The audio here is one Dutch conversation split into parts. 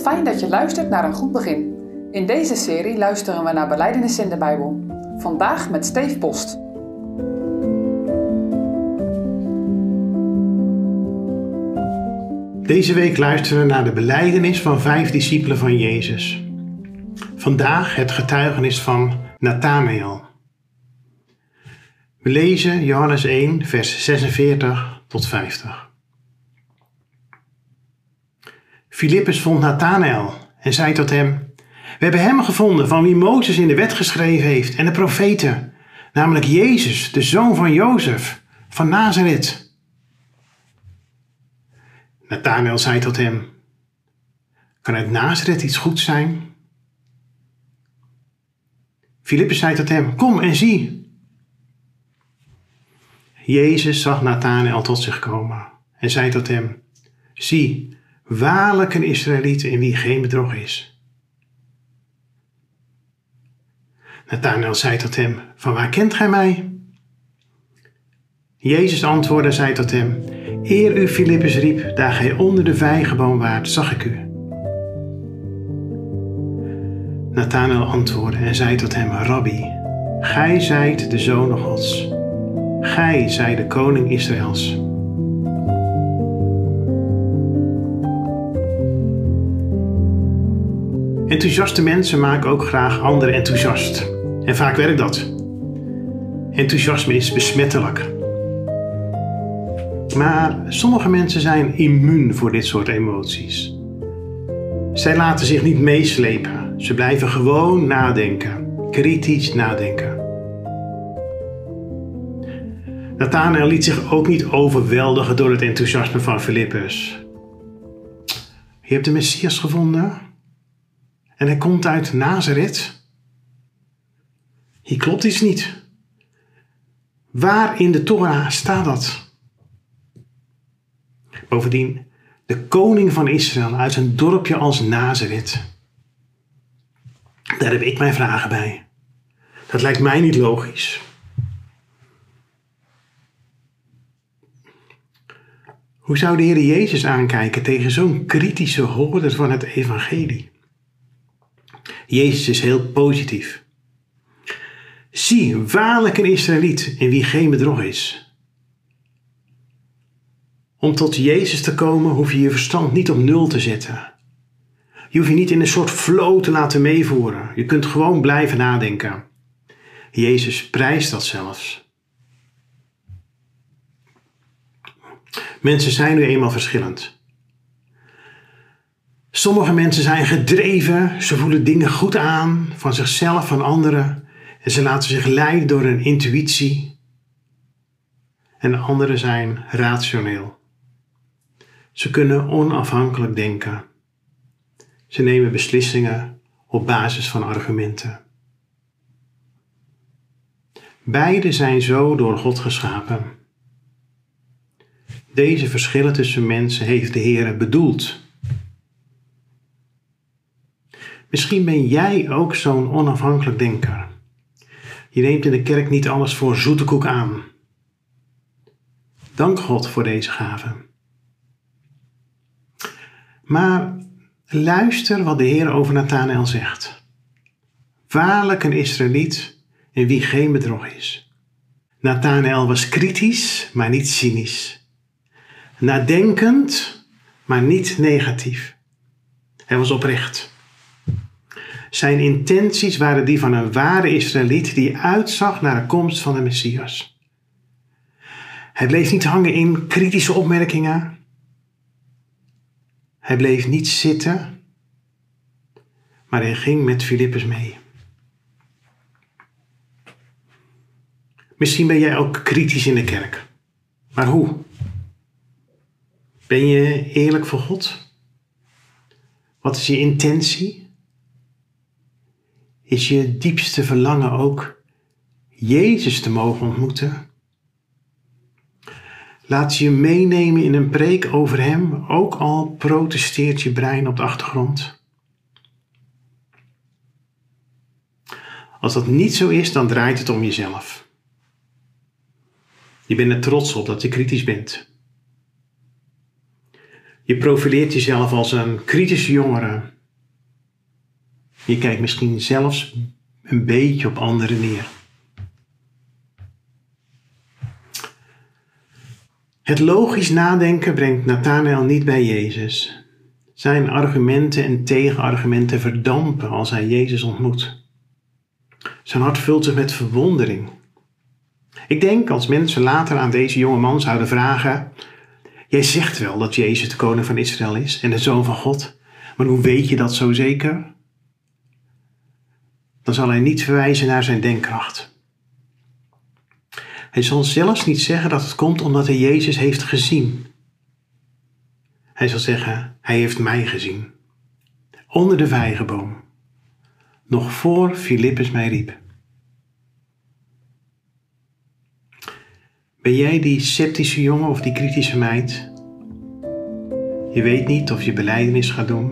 Fijn dat je luistert naar een goed begin. In deze serie luisteren we naar beleidenissen in de Bijbel. Vandaag met Steef Post. Deze week luisteren we naar de beleidenis van vijf discipelen van Jezus. Vandaag het getuigenis van Nathanael. We lezen Johannes 1, vers 46 tot 50. Filippus vond Nathanael en zei tot hem: We hebben hem gevonden van wie Mozes in de wet geschreven heeft en de profeten, namelijk Jezus, de zoon van Jozef, van Nazareth. Nathanael zei tot hem: Kan uit Nazareth iets goeds zijn? Filippus zei tot hem: Kom en zie. Jezus zag Nathanael tot zich komen en zei tot hem: Zie, waarlijk een Israëliet in wie geen bedrog is. Nathanael zei tot hem: Van waar kent gij mij? Jezus antwoordde en zei tot hem: Eer u Filippus riep, daar gij onder de vijgenboom waart, zag ik u. Nathanael antwoordde en zei tot hem: Rabbi, gij zijt de zoon Gods. Gij zijt de koning Israëls. Enthousiaste mensen maken ook graag anderen enthousiast. En vaak werkt dat. Enthousiasme is besmettelijk. Maar sommige mensen zijn immuun voor dit soort emoties. Zij laten zich niet meeslepen. Ze blijven gewoon nadenken, kritisch nadenken. Nathanael liet zich ook niet overweldigen door het enthousiasme van Filippus. Je hebt de Messias gevonden en hij komt uit Nazareth. Hier klopt iets niet. Waar in de Torah staat dat? Bovendien, de koning van Israël uit een dorpje als Nazareth. Daar heb ik mijn vragen bij. Dat lijkt mij niet logisch. Hoe zou de Heer Jezus aankijken tegen zo'n kritische hoorder van het evangelie? Jezus is heel positief. Zie, waarlijk een Israëliet in wie geen bedrog is. Om tot Jezus te komen hoef je je verstand niet op nul te zetten. Je hoeft je niet in een soort flow te laten meevoeren. Je kunt gewoon blijven nadenken. Jezus prijst dat zelfs. Mensen zijn nu eenmaal verschillend. Sommige mensen zijn gedreven, ze voelen dingen goed aan van zichzelf, van anderen en ze laten zich leiden door hun intuïtie. En anderen zijn rationeel. Ze kunnen onafhankelijk denken. Ze nemen beslissingen op basis van argumenten. Beide zijn zo door God geschapen. Deze verschillen tussen mensen heeft de Heer bedoeld. Misschien ben jij ook zo'n onafhankelijk denker. Je neemt in de kerk niet alles voor zoete koek aan. Dank God voor deze gave. Maar luister wat de Heer over Nathanael zegt. Waarlijk een Israëliet in wie geen bedrog is. Nathanael was kritisch, maar niet cynisch. Nadenkend, maar niet negatief. Hij was oprecht. Zijn intenties waren die van een ware Israëliet die uitzag naar de komst van de Messias. Hij bleef niet hangen in kritische opmerkingen, hij bleef niet zitten, maar hij ging met Filippus mee. Misschien ben jij ook kritisch in de kerk. Maar hoe? Ben je eerlijk voor God? Wat is je intentie? Is je diepste verlangen ook Jezus te mogen ontmoeten? Laat je meenemen in een preek over Hem, ook al protesteert je brein op de achtergrond. Als dat niet zo is, dan draait het om jezelf. Je bent er trots op dat je kritisch bent. Je profileert jezelf als een kritische jongere. Je kijkt misschien zelfs een beetje op anderen neer. Het logisch nadenken brengt Nathanael niet bij Jezus. Zijn argumenten en tegenargumenten verdampen als hij Jezus ontmoet. Zijn hart vult zich met verwondering. Ik denk als mensen later aan deze jonge man zouden vragen: Jij zegt wel dat Jezus de koning van Israël is en de zoon van God, maar hoe weet je dat zo zeker? Dan zal hij niet verwijzen naar zijn denkkracht. Hij zal zelfs niet zeggen dat het komt omdat hij Jezus heeft gezien. Hij zal zeggen: Hij heeft mij gezien. Onder de vijgenboom. Nog voor Filippus mij riep. Ben jij die sceptische jongen of die kritische meid? Je weet niet of je beleidenis gaat doen.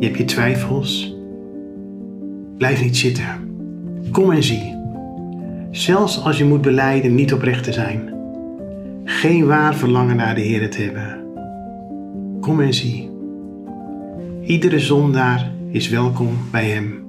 Je hebt je twijfels. Blijf niet zitten. Kom en zie. Zelfs als je moet beleiden niet oprecht te zijn. Geen waar verlangen naar de Heer te hebben. Kom en zie. Iedere zondaar is welkom bij Hem.